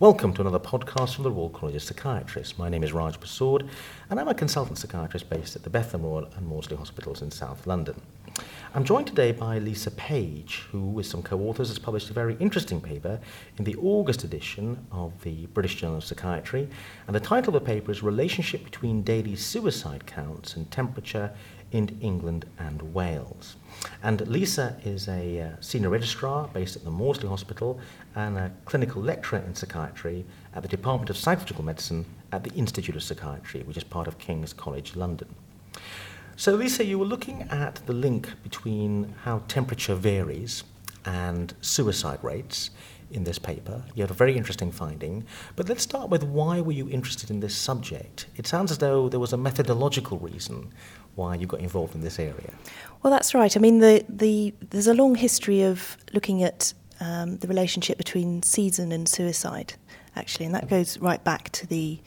Welcome to another podcast from the Royal College of Psychiatrists. My name is Raj Persaud, and I'm a consultant psychiatrist based at the Bethlem Royal and Maudsley Hospitals in South London. I'm joined today by Lisa Page, who, with some co authors, has published a very interesting paper in the August edition of the British Journal of Psychiatry. And the title of the paper is Relationship Between Daily Suicide Counts and Temperature in England and Wales. And Lisa is a uh, senior registrar based at the Maudsley Hospital and a clinical lecturer in psychiatry at the Department of Psychological Medicine at the Institute of Psychiatry, which is part of King's College London. So, Lisa, you were looking at the link between how temperature varies and suicide rates in this paper. You had a very interesting finding. But let's start with why were you interested in this subject? It sounds as though there was a methodological reason why you got involved in this area. Well, that's right. I mean, the, the, there's a long history of looking at um, the relationship between season and suicide, actually, and that goes right back to the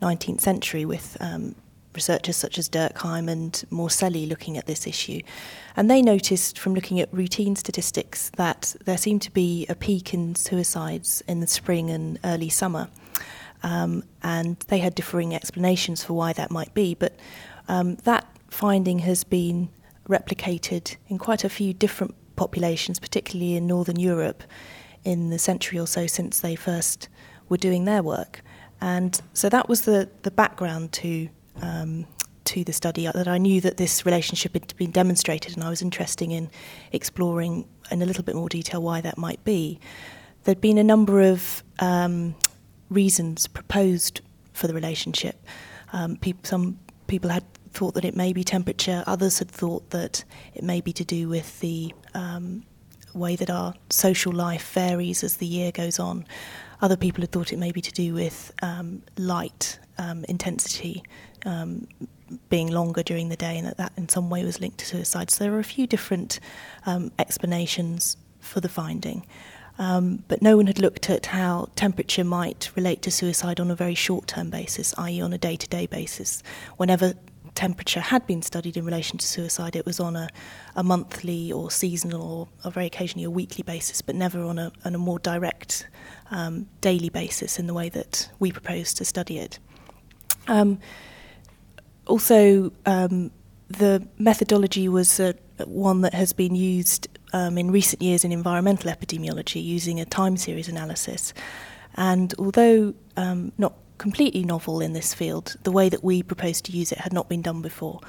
19th century with um, researchers such as Durkheim and Morselli looking at this issue. And they noticed from looking at routine statistics that there seemed to be a peak in suicides in the spring and early summer. Um, and they had differing explanations for why that might be, but um, that finding has been replicated in quite a few different populations, particularly in Northern Europe, in the century or so since they first were doing their work. And so that was the, the background to um, to the study that I knew that this relationship had been demonstrated, and I was interested in exploring in a little bit more detail why that might be. There'd been a number of um, reasons proposed for the relationship. Um, some people had thought that it may be temperature, others had thought that it may be to do with the um, way that our social life varies as the year goes on. Other people had thought it may be to do with um, light um, intensity um, being longer during the day, and that that in some way was linked to suicide. So there are a few different um, explanations for the finding. Um, but no one had looked at how temperature might relate to suicide on a very short term basis, i.e., on a day to day basis. Whenever temperature had been studied in relation to suicide, it was on a, a monthly or seasonal or, very occasionally a weekly basis, but never on a, on a more direct um, daily basis in the way that we propose to study it. Um, also, um, the methodology was uh, one that has been used um, in recent years in environmental epidemiology using a time series analysis. And although um, not completely novel in this field. The way that we proposed to use it had not been done before.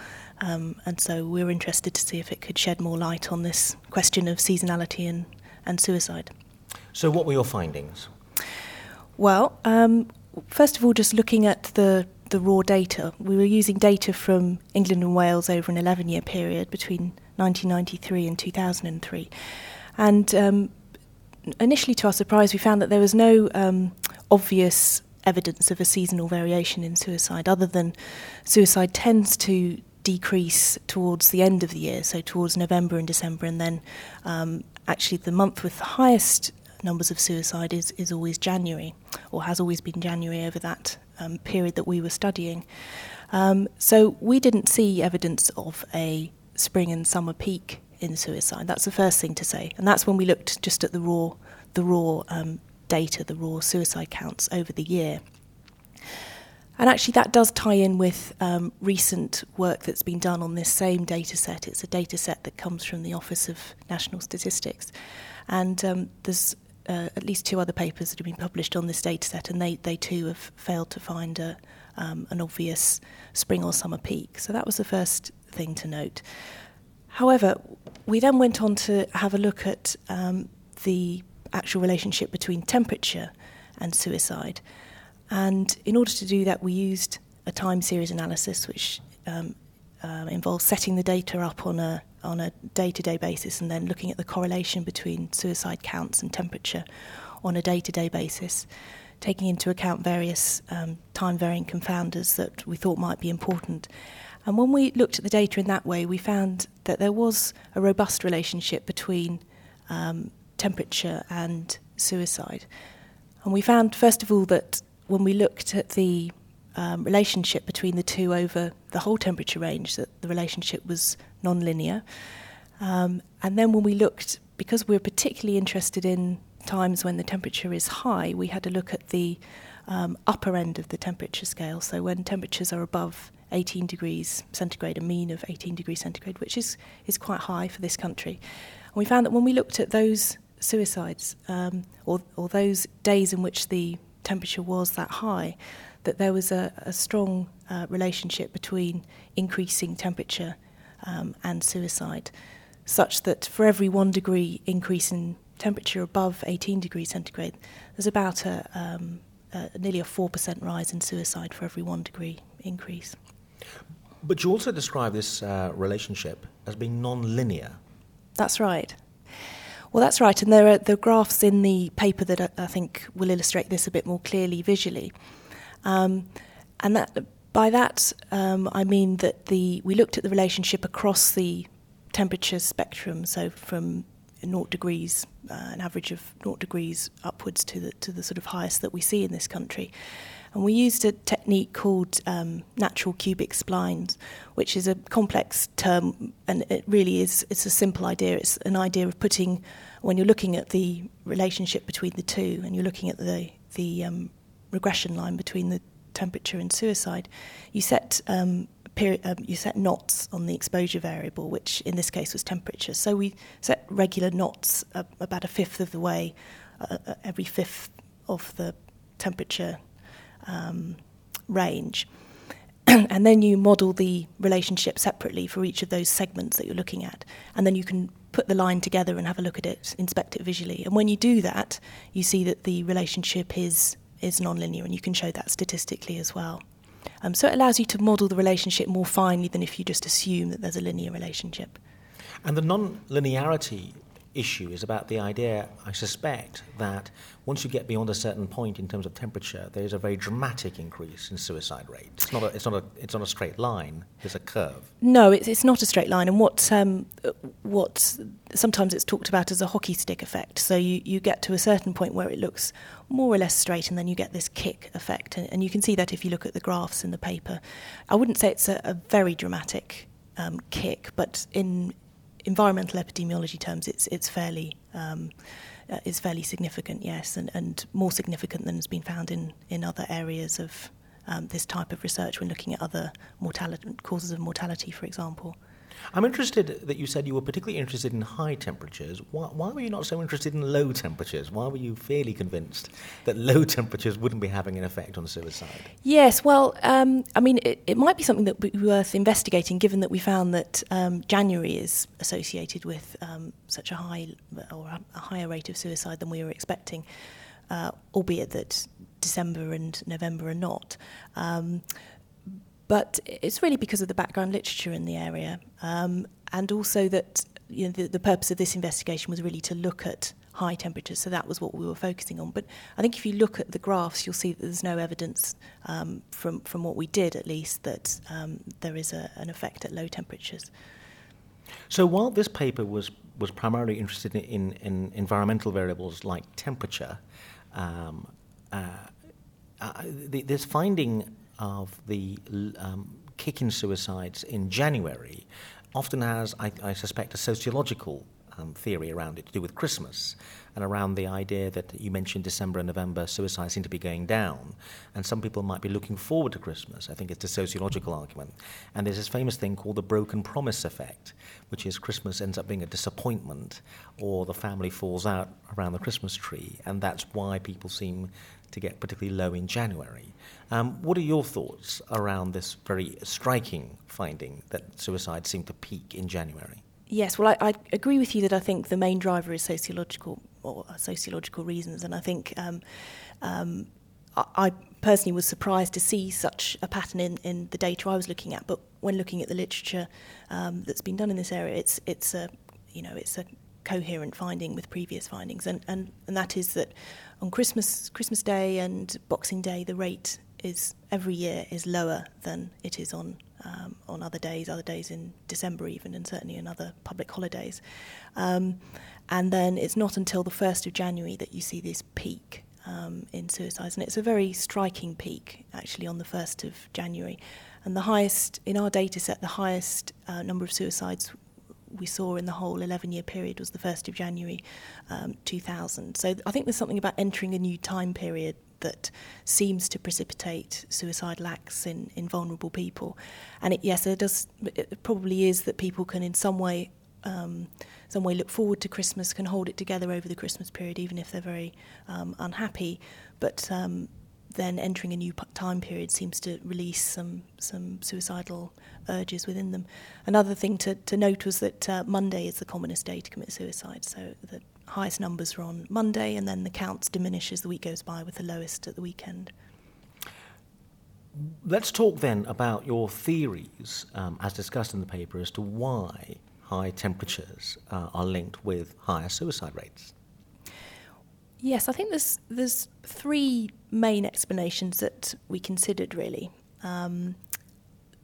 Um, and so we were interested to see if it could shed more light on this question of seasonality and, and suicide. So, what were your findings? Well, um, first of all, just looking at the, the raw data, we were using data from England and Wales over an 11 year period between 1993 and 2003. And um, initially, to our surprise, we found that there was no um, obvious evidence of a seasonal variation in suicide, other than suicide tends to decrease towards the end of the year, so towards November and December, and then um, actually the month with the highest numbers of suicide is, is always January, or has always been January over that um, period that we were studying. Um, so we didn't see evidence of a spring and summer peak in suicide. That's the first thing to say, and that's when we looked just at the raw, the raw um, data, the raw suicide counts over the year. And actually, that does tie in with um, recent work that's been done on this same data set. It's a data set that comes from the Office of National Statistics. And um, there's uh, at least two other papers that have been published on this data set, and they, they too have failed to find a, um, an obvious spring or summer peak. So that was the first thing to note. However, we then went on to have a look at um, the actual relationship between temperature and suicide. And in order to do that, we used a time series analysis, which um, uh, involves setting the data up on a on a day-to-day basis and then looking at the correlation between suicide counts and temperature on a day-to-day basis, taking into account various um, time-varying confounders that we thought might be important. And when we looked at the data in that way, we found that there was a robust relationship between um, temperature and suicide. And we found, first of all, that when we looked at the um, relationship between the two over the whole temperature range, that the relationship was non-linear. Um, and then when we looked, because we we're particularly interested in times when the temperature is high, we had to look at the um, upper end of the temperature scale. So when temperatures are above 18 degrees centigrade, a mean of 18 degrees centigrade, which is, is quite high for this country. And we found that when we looked at those suicides, um, or, or those days in which the temperature was that high, that there was a, a strong uh, relationship between increasing temperature um, and suicide, such that for every one degree increase in temperature above 18 degrees centigrade, there's about a, um, a nearly a 4% rise in suicide for every one degree increase. But you also describe this uh, relationship as being non-linear. That's right. Well, that's right, and there are the graphs in the paper that I, I think will illustrate this a bit more clearly visually. Um, and that by that um, I mean that the we looked at the relationship across the temperature spectrum, so from 0 degrees, uh, an average of 0 degrees upwards to the to the sort of highest that we see in this country. And we used a technique called um, natural cubic splines, which is a complex term, and it really is it's a simple idea. It's an idea of putting when you're looking at the relationship between the two, and you're looking at the the um, regression line between the temperature and suicide, you set um, um, you set knots on the exposure variable, which in this case was temperature. So we set regular knots uh, about a fifth of the way, uh, uh every fifth of the temperature um, range. and then you model the relationship separately for each of those segments that you're looking at. And then you can put the line together and have a look at it, inspect it visually. And when you do that, you see that the relationship is, is nonlinear, and you can show that statistically as well. Um, so it allows you to model the relationship more finely than if you just assume that there's a linear relationship. And the non-linearity issue is about the idea, I suspect, that once you get beyond a certain point in terms of temperature, there is a very dramatic increase in suicide rate. It's not a, it's not a, it's not a straight line. There's a curve. No, it's, it's not a straight line. And what um, what sometimes it's talked about as a hockey stick effect. So you, you get to a certain point where it looks more or less straight, and then you get this kick effect. And, and you can see that if you look at the graphs in the paper. I wouldn't say it's a, a very dramatic um, kick, but in environmental epidemiology terms, it's it's fairly um, uh, fairly significant, yes, and, and more significant than has been found in in other areas of um, this type of research when looking at other mortality causes of mortality, for example. I'm interested that you said you were particularly interested in high temperatures. Why, why, were you not so interested in low temperatures? Why were you fairly convinced that low temperatures wouldn't be having an effect on suicide? Yes, well, um, I mean, it, it, might be something that would be worth investigating given that we found that um, January is associated with um, such a high or a higher rate of suicide than we were expecting, uh, albeit that December and November are not. But it's really because of the background literature in the area, um, and also that you know, the, the purpose of this investigation was really to look at high temperatures, so that was what we were focusing on. But I think if you look at the graphs, you'll see that there's no evidence um, from, from what we did, at least, that um, there is a, an effect at low temperatures. So while this paper was, was primarily interested in, in, environmental variables like temperature, um, uh, uh, this finding of the um, suicides in January often has, I, I suspect, a sociological um, theory around it to do with Christmas and around the idea that you mentioned December and November suicides seem to be going down, and some people might be looking forward to Christmas. I think it's a sociological argument. And there's this famous thing called the broken promise effect, which is Christmas ends up being a disappointment, or the family falls out around the Christmas tree, and that's why people seem to get particularly low in January. Um, what are your thoughts around this very striking finding that suicides seem to peak in January? Yes, well, I, I, agree with you that I think the main driver is sociological or sociological reasons, and I think um, um, I, I, personally was surprised to see such a pattern in, in the data I was looking at. But when looking at the literature um, that's been done in this area, it's it's a you know it's a coherent finding with previous findings, and, and, and that is that on Christmas Christmas Day and Boxing Day, the rate is every year is lower than it is on um, on other days, other days in December even, and certainly in other public holidays. Um, and then it's not until the 1st of January that you see this peak um, in suicides. And it's a very striking peak, actually, on the 1st of January. And the highest, in our data set, the highest uh, number of suicides we saw in the whole 11 year period was the 1st of January um, 2000. So I think there's something about entering a new time period that seems to precipitate suicidal acts in, in vulnerable people. And it, yes, it does. It probably is that people can, in some way, um, some way, look forward to Christmas, can hold it together over the Christmas period, even if they're very um, unhappy. But um, then entering a new time period seems to release some some suicidal urges within them. Another thing to, to note was that uh, Monday is the commonest day to commit suicide. So the highest numbers are on Monday, and then the counts diminish as the week goes by, with the lowest at the weekend. Let's talk then about your theories, um, as discussed in the paper, as to why high temperatures uh, are linked with higher suicide rates. Yes, I think there's there's three main explanations that we considered really. Um,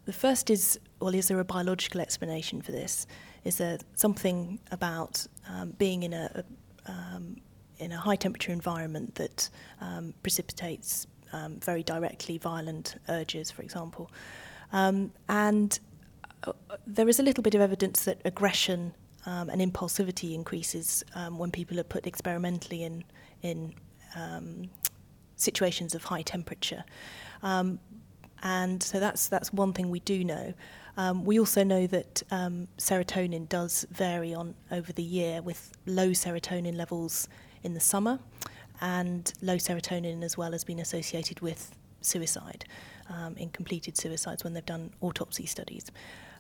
the first is, well, is there a biological explanation for this? Is there something about um, being in a, a um, in a high temperature environment that um, precipitates um, very directly violent urges, for example? Um, and uh, there is a little bit of evidence that aggression um, and impulsivity increases when people are put experimentally in in situations of high temperature. Um, and so that's that's one thing we do know. Um, we also know that um, serotonin does vary on over the year, with low serotonin levels in the summer, and low serotonin as well has been associated with suicide um, in completed suicides when they've done autopsy studies.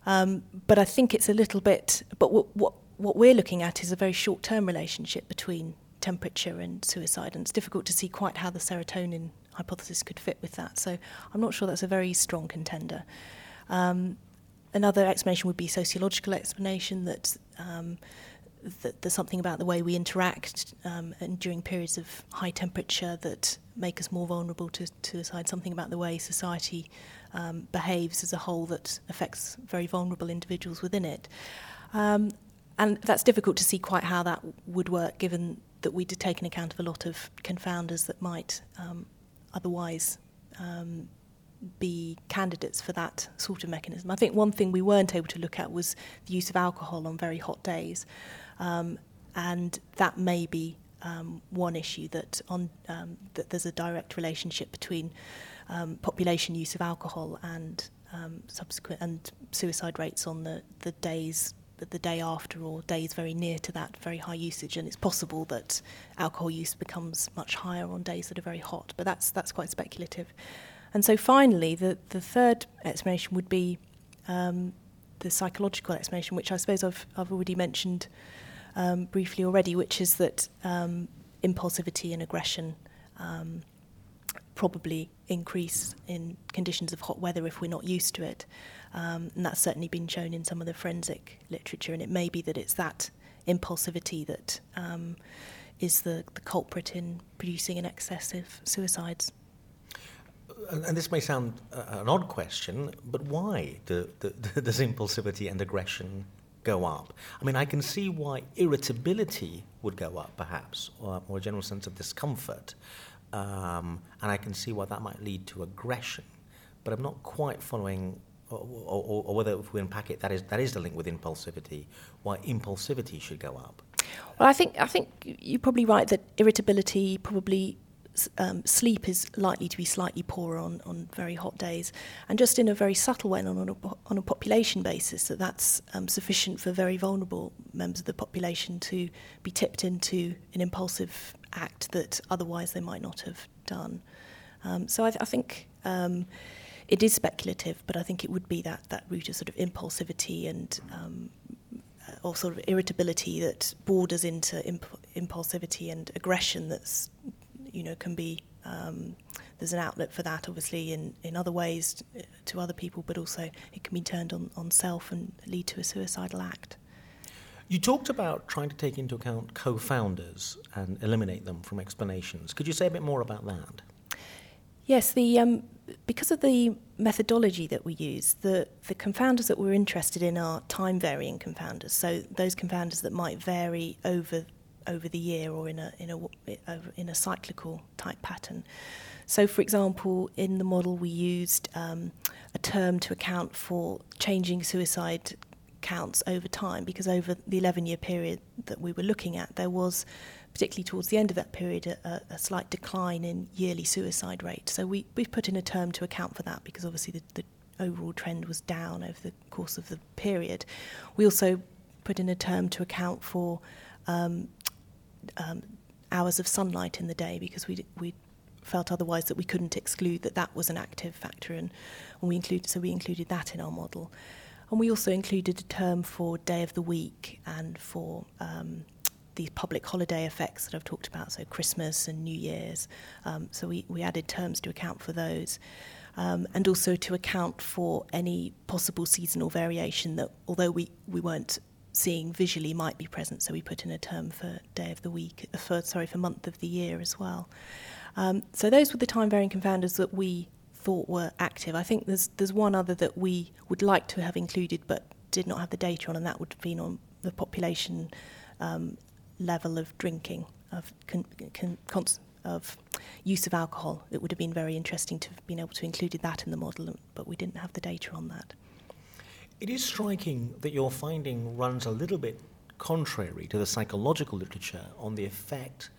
Um, but I think it's a little bit. But what what, what we're looking at is a very short term relationship between temperature and suicide, and it's difficult to see quite how the serotonin hypothesis could fit with that. So I'm not sure that's a very strong contender. Um, another explanation would be sociological explanation that, um, that there's something about the way we interact um, and during periods of high temperature that make us more vulnerable to, suicide, something about the way society um, behaves as a whole that affects very vulnerable individuals within it. Um, and that's difficult to see quite how that would work given that we'd taken account of a lot of confounders that might um, otherwise um, be candidates for that sort of mechanism. I think one thing we weren't able to look at was the use of alcohol on very hot days, um, and that may be um, one issue that on um, that there's a direct relationship between um, population use of alcohol and subsequent and suicide rates on the, the days the day after or days very near to that very high usage, and it's possible that alcohol use becomes much higher on days that are very hot, but that's that's quite speculative. And so finally, the the third explanation would be um, the psychological explanation, which I suppose I've I've already mentioned um, briefly already, which is that um, impulsivity and aggression um, probably increase in conditions of hot weather if we're not used to it. Um, and that's certainly been shown in some of the forensic literature. And it may be that it's that impulsivity that um, is the, the culprit in producing an excess of suicides. And this may sound uh, an odd question, but why do, do, does impulsivity and aggression go up? I mean, I can see why irritability would go up, perhaps, or, or a general sense of discomfort. Um, and I can see why that might lead to aggression. But I'm not quite following, or, or, or whether if we unpack it, that is, that is the link with impulsivity, why impulsivity should go up. Well, I think, I think you're probably right that irritability probably um, sleep is likely to be slightly poorer on, on very hot days, and just in a very subtle way, on a, on a population basis, that that's um, sufficient for very vulnerable members of the population to be tipped into an impulsive act that otherwise they might not have done. Um, so I, th- I think um, it is speculative, but I think it would be that, that root of sort of impulsivity and um, or sort of irritability that borders into imp- impulsivity and aggression that's you know can be um, there's an outlet for that obviously in, in other ways to, to other people but also it can be turned on, on self and lead to a suicidal act. You talked about trying to take into account confounders and eliminate them from explanations. Could you say a bit more about that? Yes, the, um, because of the methodology that we use, the, the confounders that we're interested in are time varying confounders. So those confounders that might vary over, over the year or in a, in, a, in a cyclical type pattern. So, for example, in the model we used um, a term to account for changing suicide accounts over time because over the 11 year period that we were looking at, there was, particularly towards the end of that period, a, a slight decline in yearly suicide rate. So we, we've put in a term to account for that because obviously the, the overall trend was down over the course of the period. We also put in a term to account for um, um, hours of sunlight in the day because we we felt otherwise that we couldn't exclude that that was an active factor and, and we included so we included that in our model and we also included a term for day of the week and for um, these public holiday effects that I've talked about, so Christmas and New Year's. Um, so we, we added terms to account for those. Um, and also to account for any possible seasonal variation that, although we, we weren't seeing visually might be present. So we put in a term for day of the week, uh, for sorry, for month of the year as well. Um, so those were the time varying confounders that we thought were active. I think there's there's one other that we would like to have included but did not have the data on, and that would have been on the population um, level of drinking of con, con, cons, of use of alcohol. It would have been very interesting to have been able to included that in the model, but we didn't have the data on that. It is striking that your finding runs a little bit contrary to the psychological literature on the effect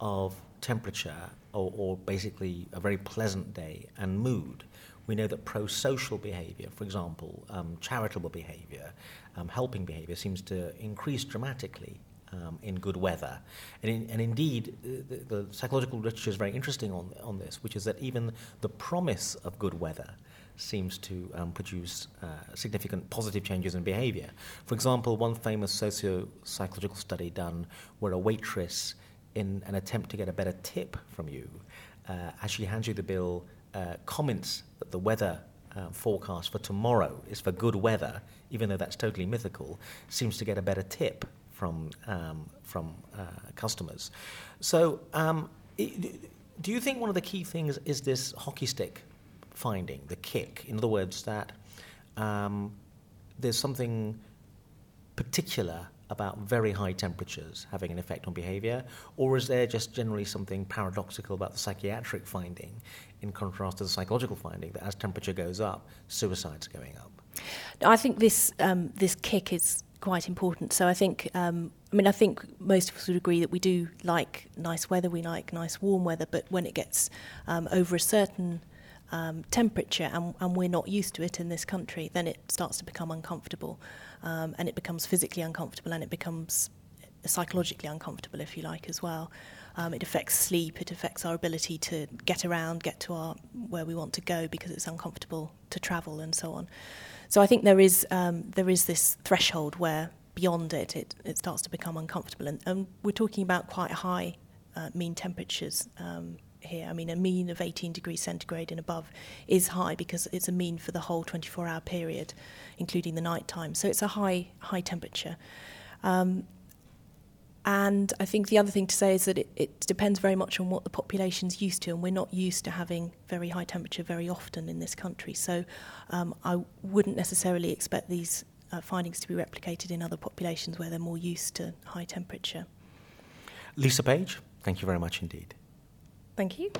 of temperature or, or basically a very pleasant day and mood. We know that pro social behavior, for example, um, charitable behavior, um, helping behavior, seems to increase dramatically um, in good weather. And, in, and indeed, the, the, psychological literature is very interesting on, on this, which is that even the promise of good weather seems to um, produce uh, significant positive changes in behavior. For example, one famous socio psychological study done where a waitress, in an attempt to get a better tip from you, uh, as she hands you the bill, uh, comments that the weather uh, forecast for tomorrow is for good weather, even though that's totally mythical, seems to get a better tip from, um, from uh, customers. So, um, do you think one of the key things is this hockey stick finding, the kick. In other words, that um, there's something particular about very high temperatures having an effect on behavior, or is there just generally something paradoxical about the psychiatric finding in contrast to the psychological finding that as temperature goes up, suicide's are going up? I think this um, this kick is quite important. So I think, um, I mean, I think most of us would agree that we do like nice weather, we like nice warm weather, but when it gets um, over a certain um, temperature and, and we're not used to it in this country, then it starts to become uncomfortable um, and it becomes physically uncomfortable and it becomes psychologically uncomfortable, if you like, as well. Um, it affects sleep, it affects our ability to get around, get to our where we want to go because it's uncomfortable to travel and so on. So I think there is um, there is this threshold where beyond it, it, it starts to become uncomfortable, and, and we're talking about quite high uh, mean temperatures um, here. I mean, a mean of 18 degrees centigrade and above is high because it's a mean for the whole 24 hour period, including the night time. So it's a high, high temperature. Um, and I think the other thing to say is that it, it depends very much on what the population's used to, and we're not used to having very high temperature very often in this country. So um, I wouldn't necessarily expect these uh, findings to be replicated in other populations where they're more used to high temperature. Lisa Page, thank you very much indeed. Thank you.